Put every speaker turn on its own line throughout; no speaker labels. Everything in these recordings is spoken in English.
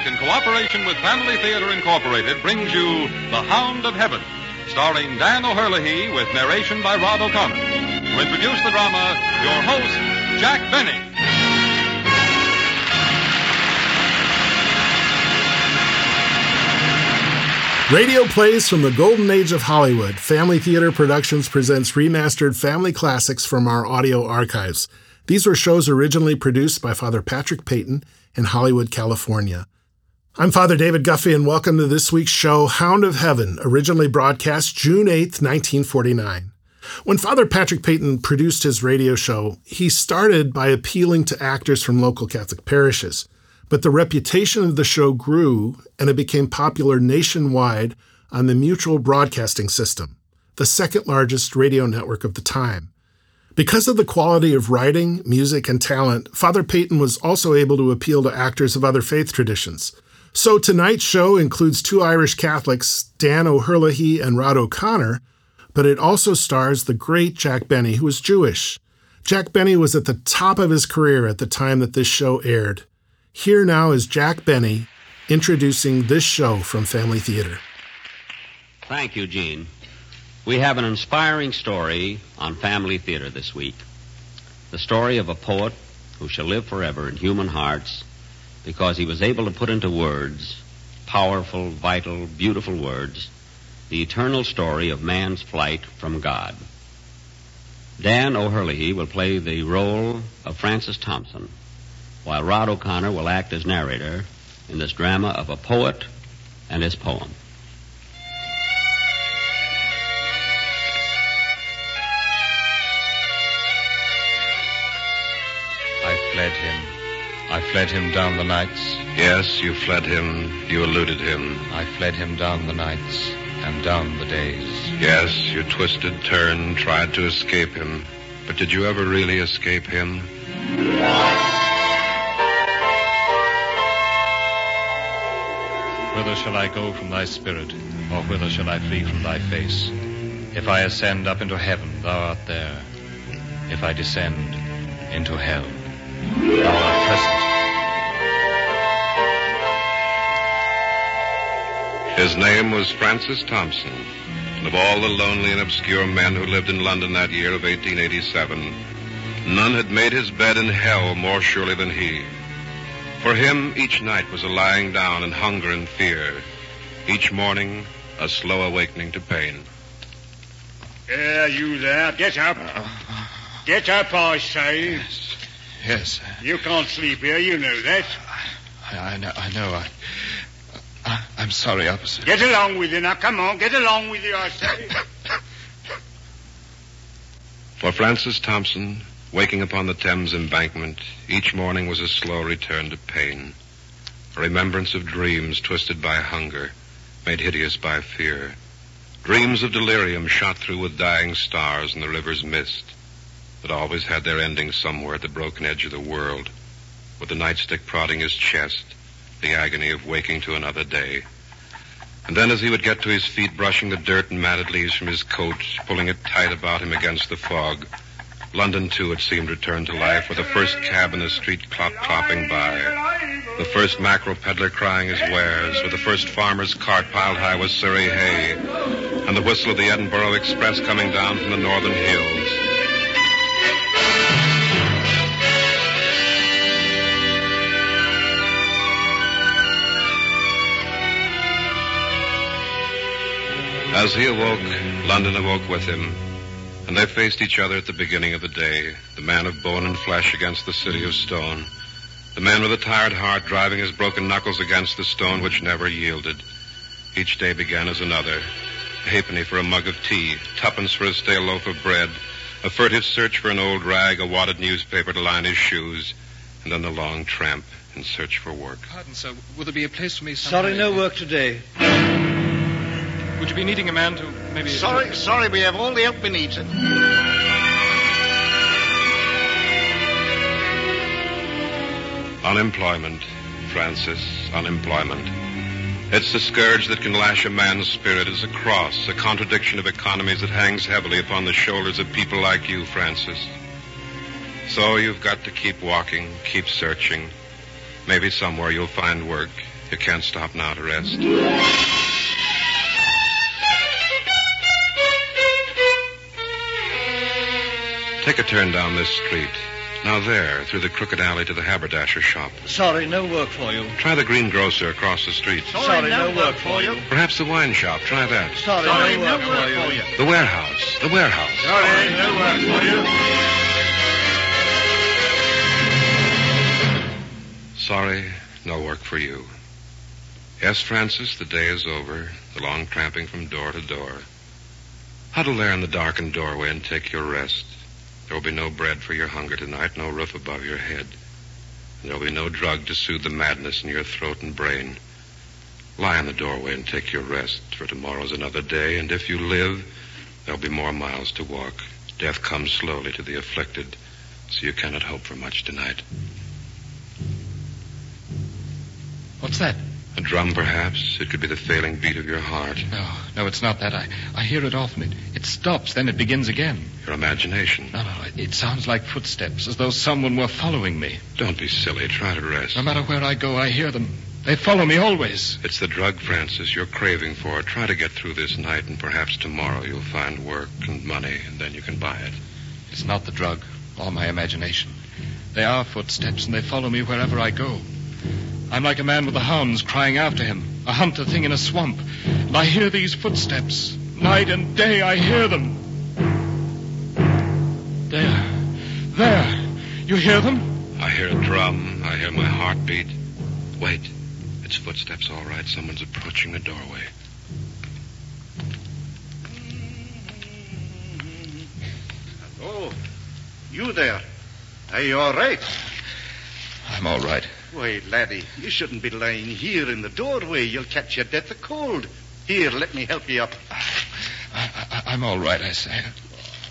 Network, in cooperation with Family Theater Incorporated, brings you The Hound of Heaven, starring Dan O'Herlihy with narration by Rod O'Connor. To introduce the drama, your host, Jack Benny.
Radio plays from the golden age of Hollywood. Family Theater Productions presents remastered family classics from our audio archives. These were shows originally produced by Father Patrick Peyton in Hollywood, California. I'm Father David Guffey, and welcome to this week's show, Hound of Heaven, originally broadcast June 8, 1949. When Father Patrick Peyton produced his radio show, he started by appealing to actors from local Catholic parishes. But the reputation of the show grew and it became popular nationwide on the Mutual Broadcasting System, the second largest radio network of the time. Because of the quality of writing, music, and talent, Father Peyton was also able to appeal to actors of other faith traditions. So tonight's show includes two Irish Catholics, Dan O'Herlihy and Rod O'Connor, but it also stars the great Jack Benny, who was Jewish. Jack Benny was at the top of his career at the time that this show aired. Here now is Jack Benny introducing this show from Family Theater.
Thank you, Gene. We have an inspiring story on Family Theater this week. The story of a poet who shall live forever in human hearts because he was able to put into words, powerful, vital, beautiful words, the eternal story of man's flight from God. Dan O'Herlihy will play the role of Francis Thompson while Rod O'Connor will act as narrator in this drama of a poet and his poem.
I fled him. I fled him down the nights.
Yes, you fled him. You eluded him.
I fled him down the nights and down the days.
Yes, you twisted, turned, tried to escape him. But did you ever really escape him?
Whither shall I go from thy spirit, or whither shall I flee from thy face? If I ascend up into heaven, thou art there. If I descend into hell, thou art present.
His name was Francis Thompson. And of all the lonely and obscure men who lived in London that year of 1887, none had made his bed in hell more surely than he. For him, each night was a lying down in hunger and fear. Each morning, a slow awakening to pain.
Yeah, you there. Get up. Get up, I say.
Yes. Yes.
You can't sleep here, you know that.
I, I know. I know. I, I, I'm sorry, officer.
Get along with you now. Come on, get along with you, I say.
For Francis Thompson, waking upon the Thames embankment, each morning was a slow return to pain. A remembrance of dreams twisted by hunger, made hideous by fear. Dreams of delirium shot through with dying stars in the river's mist, that always had their ending somewhere at the broken edge of the world, with the nightstick prodding his chest, the agony of waking to another day. And then as he would get to his feet, brushing the dirt and matted leaves from his coat, pulling it tight about him against the fog, London, too, it seemed, returned to life with the first cab in the street clop clopping by, the first mackerel peddler crying his wares, with the first farmer's cart piled high with Surrey hay, and the whistle of the Edinburgh Express coming down from the northern hills. As he awoke, London awoke with him, and they faced each other at the beginning of the day, the man of bone and flesh against the city of stone, the man with a tired heart driving his broken knuckles against the stone which never yielded. Each day began as another. A halfpenny for a mug of tea, tuppence for a stale loaf of bread, a furtive search for an old rag, a wadded newspaper to line his shoes, and then the long tramp in search for work.
Pardon, sir. Will there be a place for me
Sorry, no work today.
Would you be needing a man to maybe...
Sorry, sorry, we have all the help we need. sir.
Unemployment, Francis, unemployment. It's the scourge that can lash a man's spirit as a cross, a contradiction of economies that hangs heavily upon the shoulders of people like you, Francis. So you've got to keep walking, keep searching. Maybe somewhere you'll find work. You can't stop now to rest. Take a turn down this street. Now there, through the crooked alley to the haberdasher shop.
Sorry, no work for you.
Try the greengrocer across the street.
Sorry, no, work for you.
Perhaps the wine shop. Try that.
Sorry,
Sorry,
no work for you.
The warehouse. The warehouse.
Sorry, no work for you.
Sorry, no work for you. Yes, Francis, the day is over. The long tramping from door to door. Huddle there in the darkened doorway and take your rest. There will be no bread for your hunger tonight, no roof above your head. There will be no drug to soothe the madness in your throat and brain. Lie in the doorway and take your rest, for tomorrow's another day, and if you live, there'll be more miles to walk. Death comes slowly to the afflicted, so you cannot hope for much tonight.
What's that?
A drum, perhaps. It could be the failing beat of your heart.
No, no, it's not that. I, I hear it often. It, it stops, then it begins again.
Your imagination.
No, no, it, it sounds like footsteps, as though someone were following me.
Don't be silly. Try to rest.
No matter where I go, I hear them. They follow me always.
It's the drug, Francis, you're craving for. Try to get through this night, and perhaps tomorrow you'll find work and money, and then you can buy it.
It's not the drug, or my imagination. They are footsteps, and they follow me wherever I go. I'm like a man with the hounds crying after him, a hunter thing in a swamp. And I hear these footsteps. Night and day I hear them. There. There. You hear them?
I hear a drum. I hear my heartbeat. Wait. It's footsteps, all right. Someone's approaching the doorway.
Oh, you there. Are you all right?
I'm all right.
Why, laddie, you shouldn't be lying here in the doorway. You'll catch your death of cold. Here, let me help you up.
I, I'm all right, I say.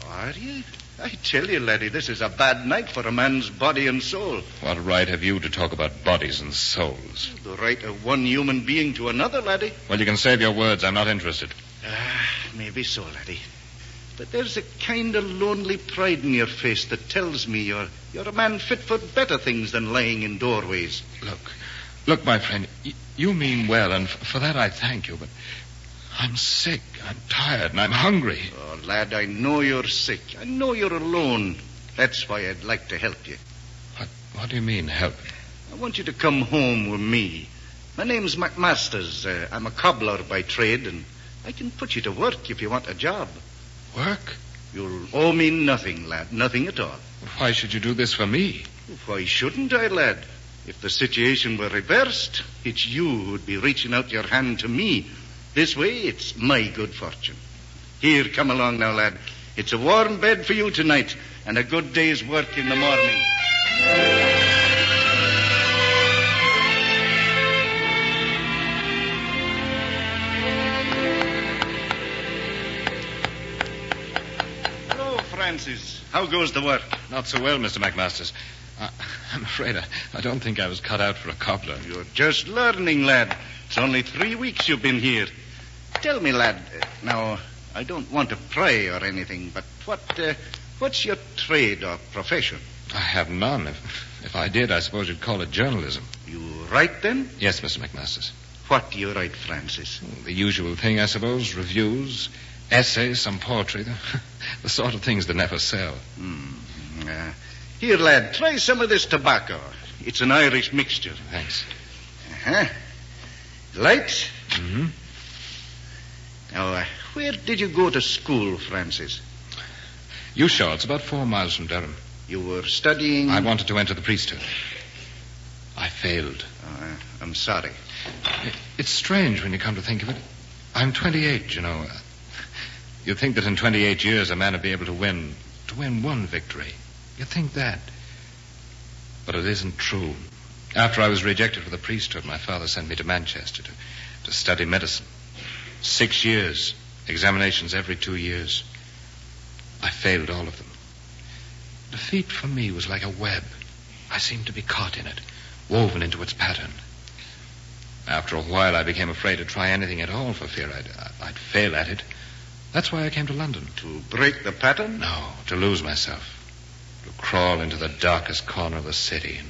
Are you? I tell you, laddie, this is a bad night for a man's body and soul.
What right have you to talk about bodies and souls?
The right of one human being to another, laddie.
Well, you can save your words. I'm not interested.
Ah, maybe so, laddie. But there's a kind of lonely pride in your face that tells me you're you're a man fit for better things than lying in doorways.
Look, look, my friend, y- you mean well, and f- for that I thank you, but I'm sick, I'm tired, and I'm hungry.
Oh, lad, I know you're sick. I know you're alone. That's why I'd like to help you.
What, what do you mean, help?
I want you to come home with me. My name's McMasters. Uh, I'm a cobbler by trade, and I can put you to work if you want a job.
Work?
You'll owe me nothing, lad. Nothing at all.
Why should you do this for me?
Why shouldn't I, lad? If the situation were reversed, it's you who'd be reaching out your hand to me. This way, it's my good fortune. Here, come along now, lad. It's a warm bed for you tonight, and a good day's work in the morning. How goes the work?
Not so well, Mr. McMasters. I, I'm afraid I, I don't think I was cut out for a cobbler.
You're just learning, lad. It's only three weeks you've been here. Tell me, lad. uh, Now, I don't want to pry or anything, but what, uh, what's your trade or profession?
I have none. If, if I did, I suppose you'd call it journalism.
You write then?
Yes, Mr. McMasters.
What do you write, Francis?
The usual thing, I suppose. Reviews, essays, some poetry. The, the sort of things that never sell.
Hmm. Uh, here, lad, try some of this tobacco. It's an Irish mixture.
Thanks.
Uh-huh. Light?
Mm-hmm.
Now, uh, where did you go to school, Francis?
Ushaw? It's about four miles from Durham.
You were studying.
I wanted to enter the priesthood. I failed.
Uh, I'm sorry.
It- It's strange when you come to think of it. I'm 28, you know. You'd think that in 28 years a man would be able to win, to win one victory. You'd think that. But it isn't true. After I was rejected for the priesthood, my father sent me to Manchester to, to study medicine. Six years, examinations every two years. I failed all of them. Defeat for me was like a web. I seemed to be caught in it, woven into its pattern. After a while, I became afraid to try anything at all for fear I'd, I'd fail at it. That's why I came to London.
To break the pattern?
No, to lose myself. To crawl into the darkest corner of the city and,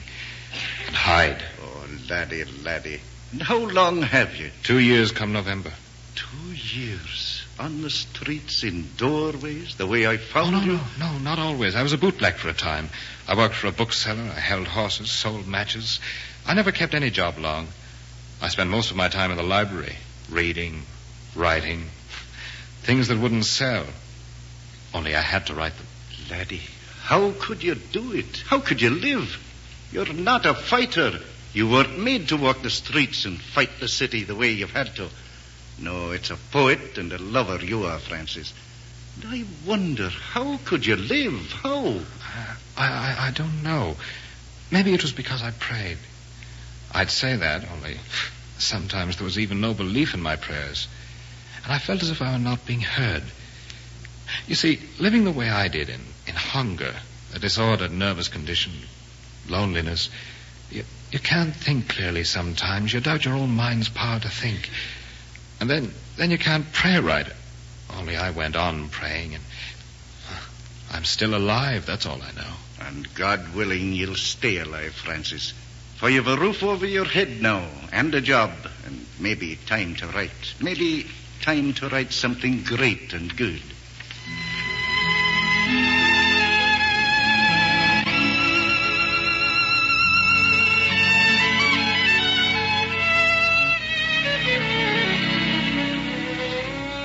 and hide.
Oh, laddie, laddie. And how long have you?
Two years come November.
Two years. On the streets, in doorways, the way I oh, found
Oh, no,
you?
no, no, not always. I was a bootblack for a time. I worked for a bookseller. I held horses, sold matches. I never kept any job long. I spent most of my time in the library, reading, writing, things that wouldn't sell. Only I had to write them.
Laddie, how could you do it? How could you live? You're not a fighter. You weren't made to walk the streets and fight the city the way you've had to. No, it's a poet and a lover you are, Francis. And I wonder, how could you live? How?
I, I, I don't know. Maybe it was because I prayed. I'd say that, only sometimes there was even no belief in my prayers. And I felt as if I were not being heard. You see, living the way I did in, in hunger, a disordered nervous condition, loneliness, you, you can't think clearly sometimes. You doubt your own mind's power to think. And then, then you can't pray right. Only I went on praying, and uh, I'm still alive, that's all I know.
And God willing, you'll stay alive, Francis. For you've a roof over your head now, and a job, and maybe time to write. Maybe time to write something great and good.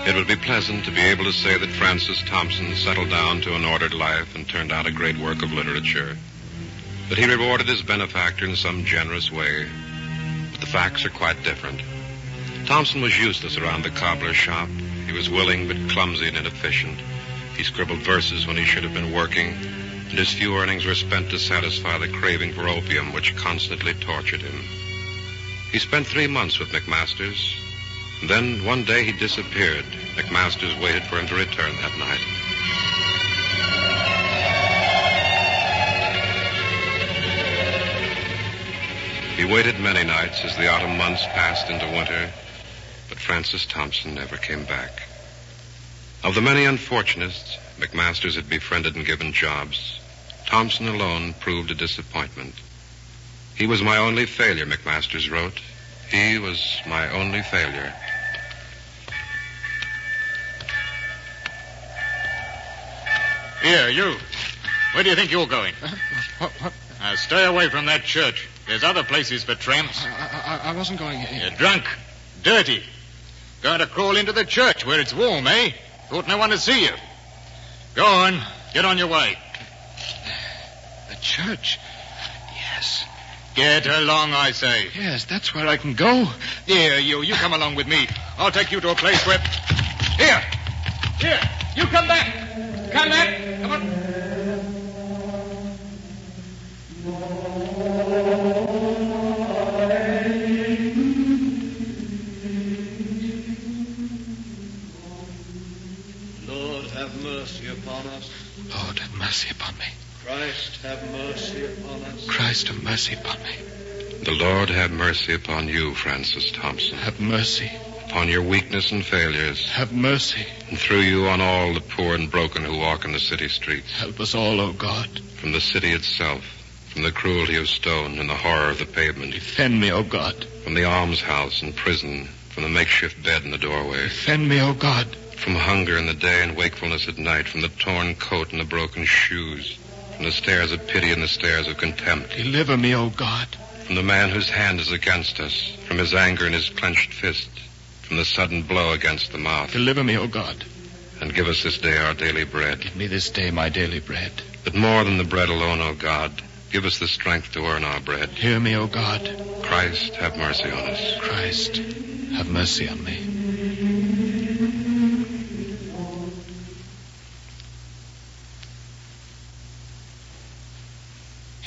It would be pleasant to be able to say that Francis Thompson settled down to an ordered life and turned out a great work of literature. That he rewarded his benefactor in some generous way. But the facts are quite different. Thompson was useless around the cobbler's shop. He was willing but clumsy and inefficient. He scribbled verses when he should have been working, and his few earnings were spent to satisfy the craving for opium which constantly tortured him. He spent three months with McMasters, then one day he disappeared. McMasters waited for him to return that night. He waited many nights as the autumn months passed into winter, Francis Thompson never came back. Of the many unfortunates McMasters had befriended and given jobs, Thompson alone proved a disappointment. He was my only failure, McMasters wrote. He was my only failure.
Here, you. Where do you think you're going?
What? what?
Uh, stay away from that church. There's other places for tramps.
I, I, I wasn't going. Here.
You're drunk, dirty. Going to crawl into the church where it's warm, eh? Thought no one would see you. Go on. Get on your way.
The church. Yes.
Get along, I say.
Yes, that's where I can go.
Here, you. You come along with me. I'll take you to a place where. Here. Here. You come back. Come back. Come on.
Mercy upon
me.
Christ, have mercy upon us.
Christ, have mercy upon me.
The Lord have mercy upon you, Francis Thompson,
Have mercy.
upon your weakness and failures,
Have mercy.
and through you on all the poor and broken who walk in the city streets.
Help us all, O God.
From the city itself, from the cruelty of stone and the horror of the pavement,
Defend me, O God.
from the almshouse and prison, from the makeshift bed in the doorway,
Defend me, O God.
From hunger in the day and wakefulness at night, from the torn coat and the broken shoes, from the stares of pity and the stares of contempt,
Deliver me, O God.
from the man whose hand is against us, from his anger and his clenched fist, from the sudden blow against the mouth,
Deliver me, O God.
and give us this day our daily bread.
Give me this day my daily bread.
But more than the bread alone, O God, give us the strength to earn our bread.
Hear me, O God.
Christ, have mercy on us.
Christ, have mercy on me.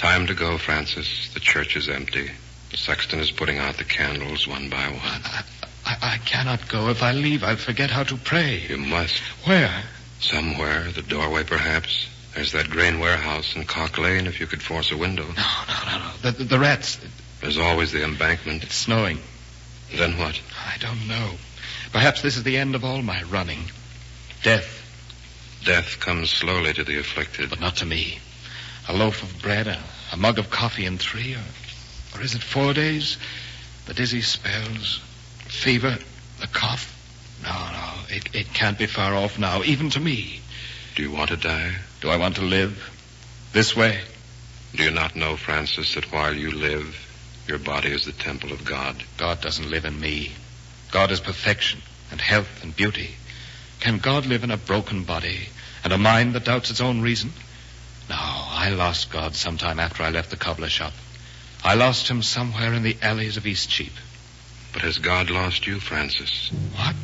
Time to go, Francis. The church is empty. The sexton is putting out the candles one by one.
I, I, I cannot go. If I leave, I'll forget how to pray.
You must.
Where?
Somewhere, the doorway perhaps. There's that grain warehouse in Cock Lane if you could force a window.
No, no, no, no. The, the, the rats.
There's always the embankment.
It's snowing.
Then what?
I don't know. Perhaps this is the end of all my running. Death,
Death comes slowly to the afflicted.
but not to me. A loaf of bread, a, a mug of coffee in three, or, or is it four days? The dizzy spells, fever, the cough. No, no, it, it can't be far off now, even to me.
Do you want to die?
Do I want to live? This way?
Do you not know, Francis, that while you live, your body is the temple of God?
God doesn't live in me. God is perfection and health and beauty. Can God live in a broken body and a mind that doubts its own reason? No, I lost God sometime after I left the cobbler shop. I lost him somewhere in the alleys of Eastcheap.
But has God lost you, Francis?
What?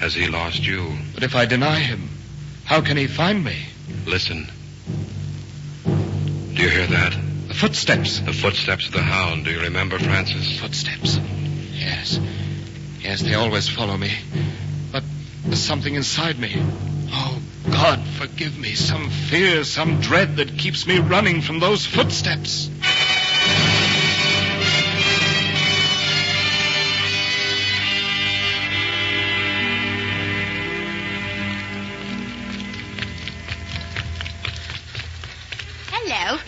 Has he lost you?
But if I deny him, how can he find me?
Listen. Do you hear that?
The footsteps.
The footsteps of the hound. Do you remember, Francis?
Footsteps. Yes. Yes, they always follow me. But there's something inside me. God, forgive me. Some fear, some dread that keeps me running from those footsteps.
Hello.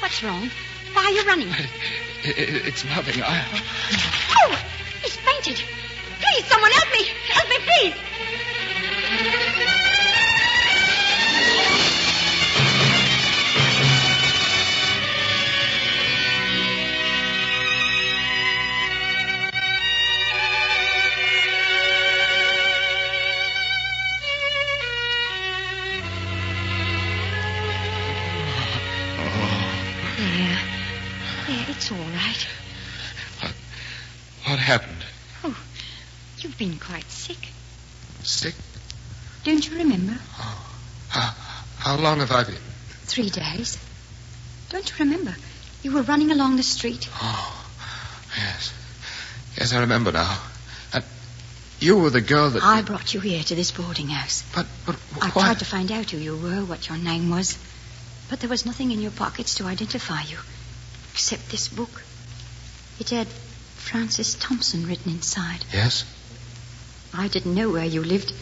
What's wrong? Why are you running?
It's nothing. I.
Oh, he's fainted. Please, someone help me. Help me, please. Quite sick.
Sick?
Don't you remember? Oh.
How, how long have I been?
Three days. Don't you remember? You were running along the street.
Oh, yes. Yes, I remember now. And you were the girl that.
I brought you here to this boarding house.
But, but
I tried to find out who you were, what your name was. But there was nothing in your pockets to identify you, except this book. It had Francis Thompson written inside.
Yes?
I didn't know where you lived.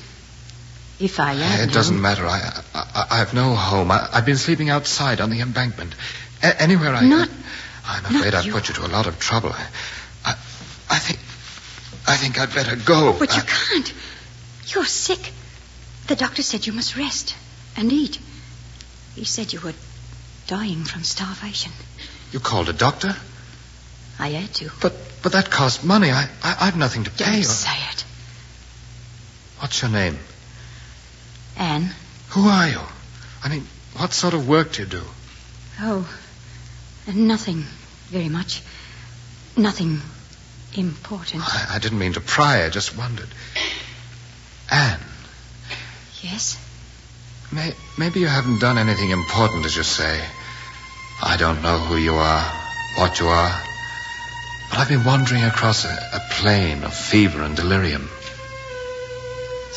If I had
It doesn't matter. I, I, I have no home. I, I've been sleeping outside on the embankment. A- anywhere I.
Not-
I'm
not
afraid I've
you.
put you to a lot of trouble. I, I, I think. I think I'd better go.
But you can't. You're sick. The doctor said you must rest and eat. He said you were dying from starvation.
you called a doctor?
I had to.
But but that costs money. I, I I've nothing to
Don't
pay.
say it.
What's your name?
Anne.
Who are you? I mean, what sort of work do you do?
Oh, nothing very much. Nothing important.
I, I didn't mean to pry. I just wondered. Anne,
Yes?
may, maybe you haven't done anything important, as you say. I don't know who you are, what you are. But I've been wandering across a, a plain of fever and delirium.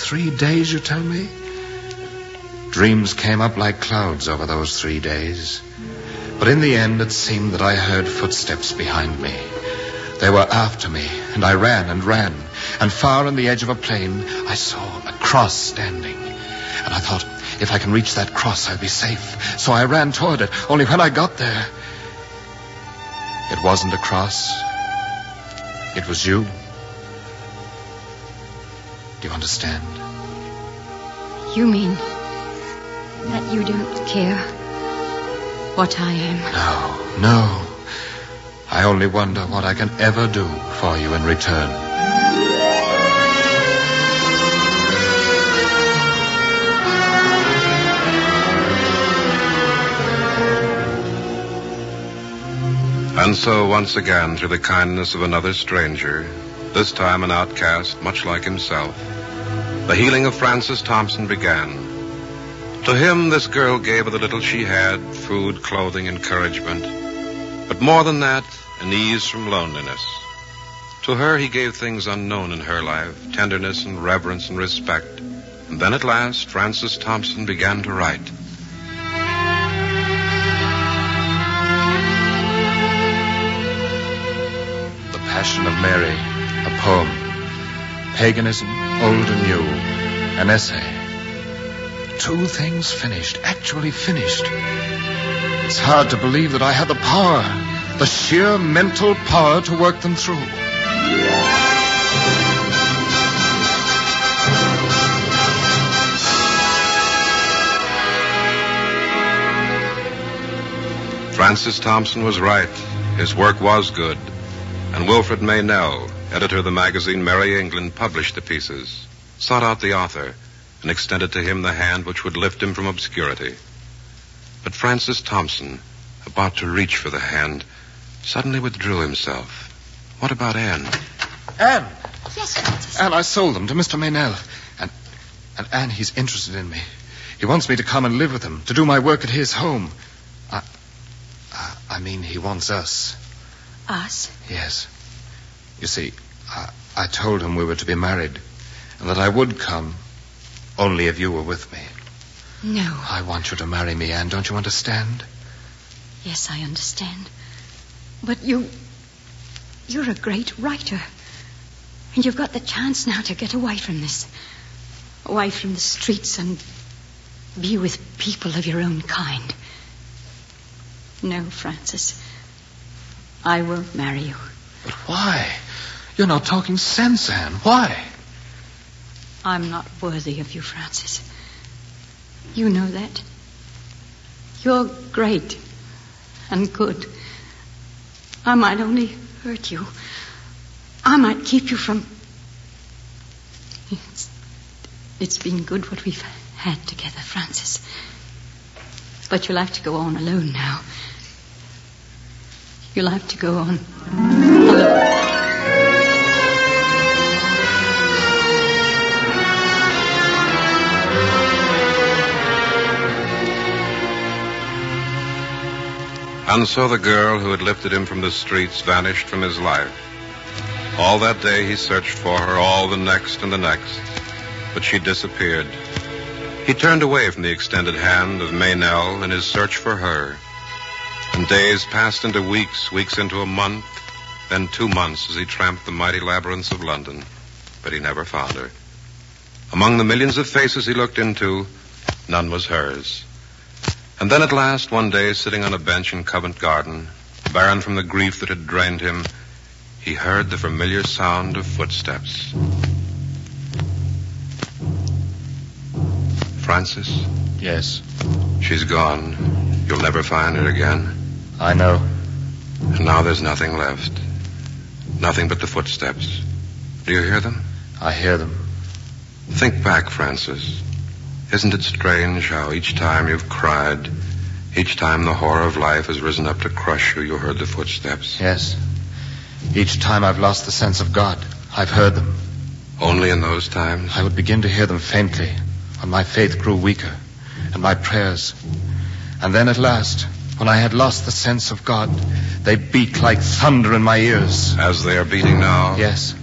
Three days, you tell me? Dreams came up like clouds over those three days. But in the end, it seemed that I heard footsteps behind me. They were after me, and I ran and ran. And far on the edge of a plain, I saw a cross standing. And I thought, if I can reach that cross, I'll be safe. So I ran toward it. Only when I got there, it wasn't a cross. It was you. Do you understand?
You mean that you don't care what I am?
No, no. I only wonder what I can ever do for you in return.
And so, once again, through the kindness of another stranger, this time an outcast much like himself, the healing of Francis Thompson began. To him, this girl gave of the little she had food, clothing, encouragement. But more than that, an ease from loneliness. To her, he gave things unknown in her life tenderness and reverence and respect. And then at last, Francis Thompson began to write.
The Passion of Mary, a poem. Paganism, old and new, an essay. Two things finished, actually finished. It's hard to believe that I had the power, the sheer mental power to work them through.
Francis Thompson was right. His work was good. And Wilfred Meynell, editor of the magazine Merry England, published the pieces, sought out the author, and extended to him the hand which would lift him from obscurity. But Francis Thompson, about to reach for the hand, suddenly withdrew himself. What about Anne?
Anne!
Yes, Francis.
Anne, I sold them to Mr. Meynell. And, and Anne, he's interested in me. He wants me to come and live with him, to do my work at his home. I, I, I mean, he wants us.
Us?
Yes. You see, I, I told him we were to be married, and that I would come, only if you were with me.
No.
I want you to marry me, Anne. Don't you understand?
Yes, I understand. But you. You're a great writer. And you've got the chance now to get away from this. Away from the streets and be with people of your own kind. No, Francis. I won't marry you.
But why? You're not talking sense, Anne. Why?
I'm not worthy of you, Francis. You know that. You're great and good. I might only hurt you. I might keep you from. It's, it's been good what we've had together, Francis. But you'll have to go on alone now. You'll have to go on
And so the girl who had lifted him from the streets vanished from his life. All that day he searched for her, all the next and the next, but she disappeared. He turned away from the extended hand of Meynell in his search for her. And days passed into weeks, weeks into a month, then two months as he tramped the mighty labyrinths of London. But he never found her. Among the millions of faces he looked into, none was hers. And then at last, one day, sitting on a bench in Covent Garden, barren from the grief that had drained him, he heard the familiar sound of footsteps. Francis,
Yes,
she's gone. You'll never find her again.
I know.
And now there's nothing left. Nothing but the footsteps. Do you hear them?
I hear them.
Think back, Francis. Isn't it strange how each time you've cried, each time the horror of life has risen up to crush you, you heard the footsteps?
Yes. Each time I've lost the sense of God, I've heard them.
Only in those times?
I would begin to hear them faintly when my faith grew weaker and my prayers. And then at last, when I had lost the sense of God, they beat like thunder in my ears.
As they are beating now?
Yes.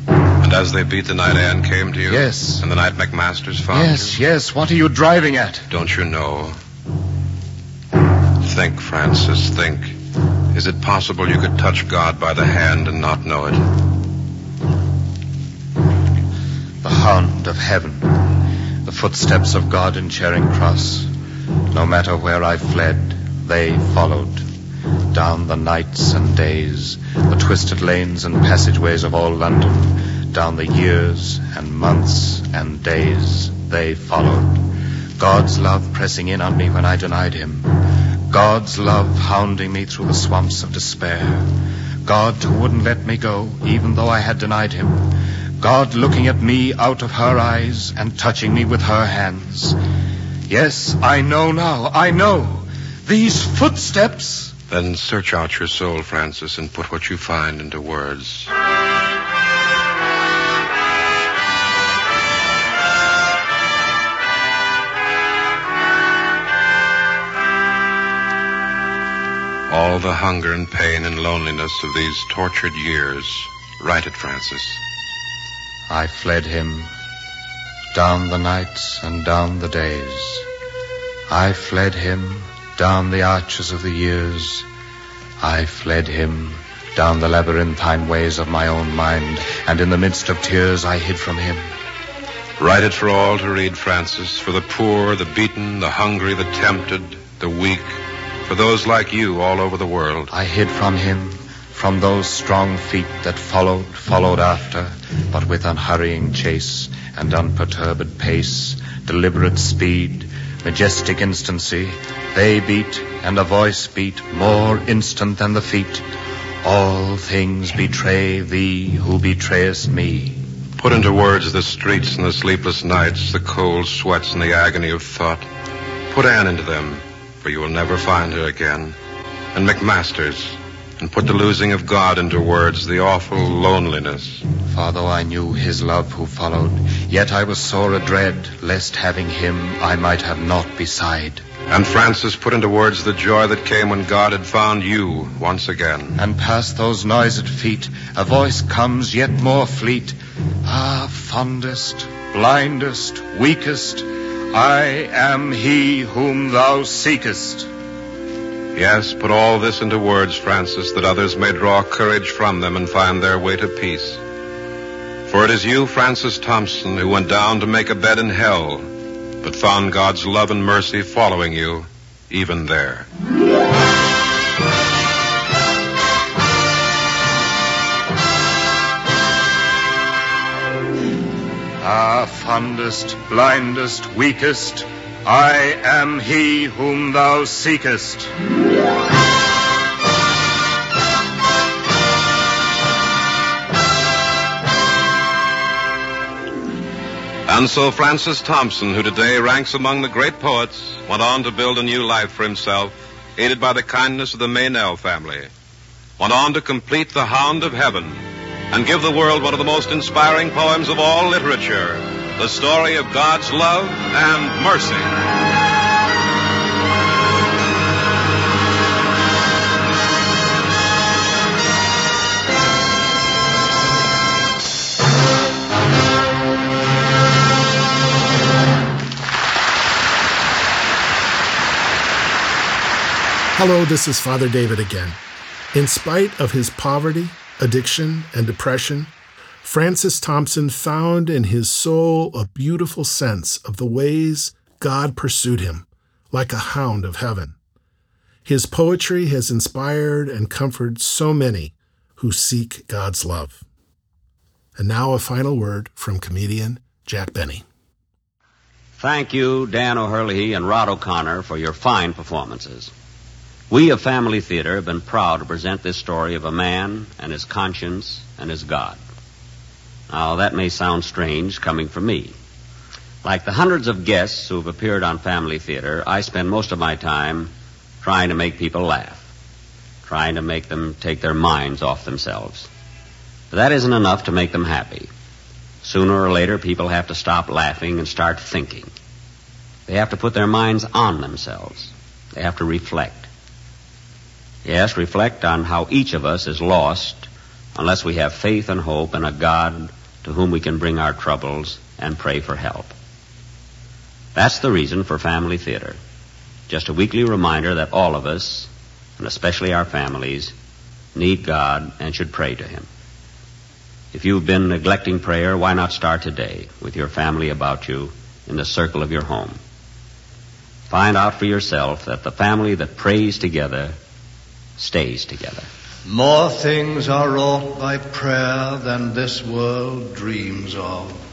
And as they beat the night Anne came to you?
Yes.
And the night McMasters found
Yes,
you?
yes. What are you driving at?
Don't you know? Think, Francis, think. Is it possible you could touch God by the hand and not know it?
The hound of heaven. The footsteps of God in Charing Cross. No matter where I fled, they followed. Down the nights and days, the twisted lanes and passageways of all London, down the years and months and days, they followed. God's love pressing in on me when I denied him. God's love hounding me through the swamps of despair. God who wouldn't let me go, even though I had denied him. God looking at me out of her eyes and touching me with her hands. Yes, I know now. I know. These footsteps.
Then search out your soul, Francis, and put what you find into words. All the hunger and pain and loneliness of these tortured years. Write it, Francis.
I fled him down the nights and down the days. I fled him down the arches of the years. I fled him down the labyrinthine ways of my own mind, and in the midst of tears I hid from him.
Write it for all to read, Francis, for the poor, the beaten, the hungry, the tempted, the weak, for those like you all over the world.
I hid from him from those strong feet that followed, followed after, but with unhurrying chase and unperturbed pace, deliberate speed, majestic instancy, they beat, and a voice beat more instant than the feet. All things betray thee who betrayest me.
Put into words the streets and the sleepless nights, the cold sweats and the agony of thought. Put Anne into them, for you will never find her again. And McMasters, and put the losing of God into words, the awful loneliness.
For though I knew his love who followed, yet I was sore adread, lest having him I might have naught beside.
And Francis put into words the joy that came when God had found you once again.
And past those noised feet, a voice comes yet more fleet. Ah, fondest, blindest, weakest, I am he whom thou seekest.
Yes, put all this into words, Francis, that others may draw courage from them and find their way to peace. For it is you, Francis Thompson, who went down to make a bed in hell, but found God's love and mercy following you even there.
Ah, fondest, blindest, weakest, I am he whom thou seekest.
And so Francis Thompson, who today ranks among the great poets, went on to build a new life for himself, aided by the kindness of the Meynell family. Went on to complete The Hound of Heaven and give the world one of the most inspiring poems of all literature, the story of God's love and mercy.
Hello, this is Father David again. In spite of his poverty, addiction, and depression, Francis Thompson found in his soul a beautiful sense of the ways God pursued him, like a hound of heaven. His poetry has inspired and comforted so many who seek God's love. And now a final word from comedian Jack Benny.
Thank you, Dan O'Herlihy and Rod O'Connor, for your fine performances. We of Family Theater have been proud to present this story of a man and his conscience and his God. Now, that may sound strange coming from me. Like the hundreds of guests who have appeared on Family Theater, I spend most of my time trying to make people laugh, trying to make them take their minds off themselves. But that isn't enough to make them happy. Sooner or later, people have to stop laughing and start thinking. They have to put their minds on themselves. They have to reflect. Yes, reflect on how each of us is lost unless we have faith and hope in a God to whom we can bring our troubles and pray for help. That's the reason for Family Theater. Just a weekly reminder that all of us, and especially our families, need God and should pray to Him. If you've been neglecting prayer, why not start today with your family about you in the circle of your home? Find out for yourself that the family that prays together stays together.
More things are wrought by prayer than this world dreams of.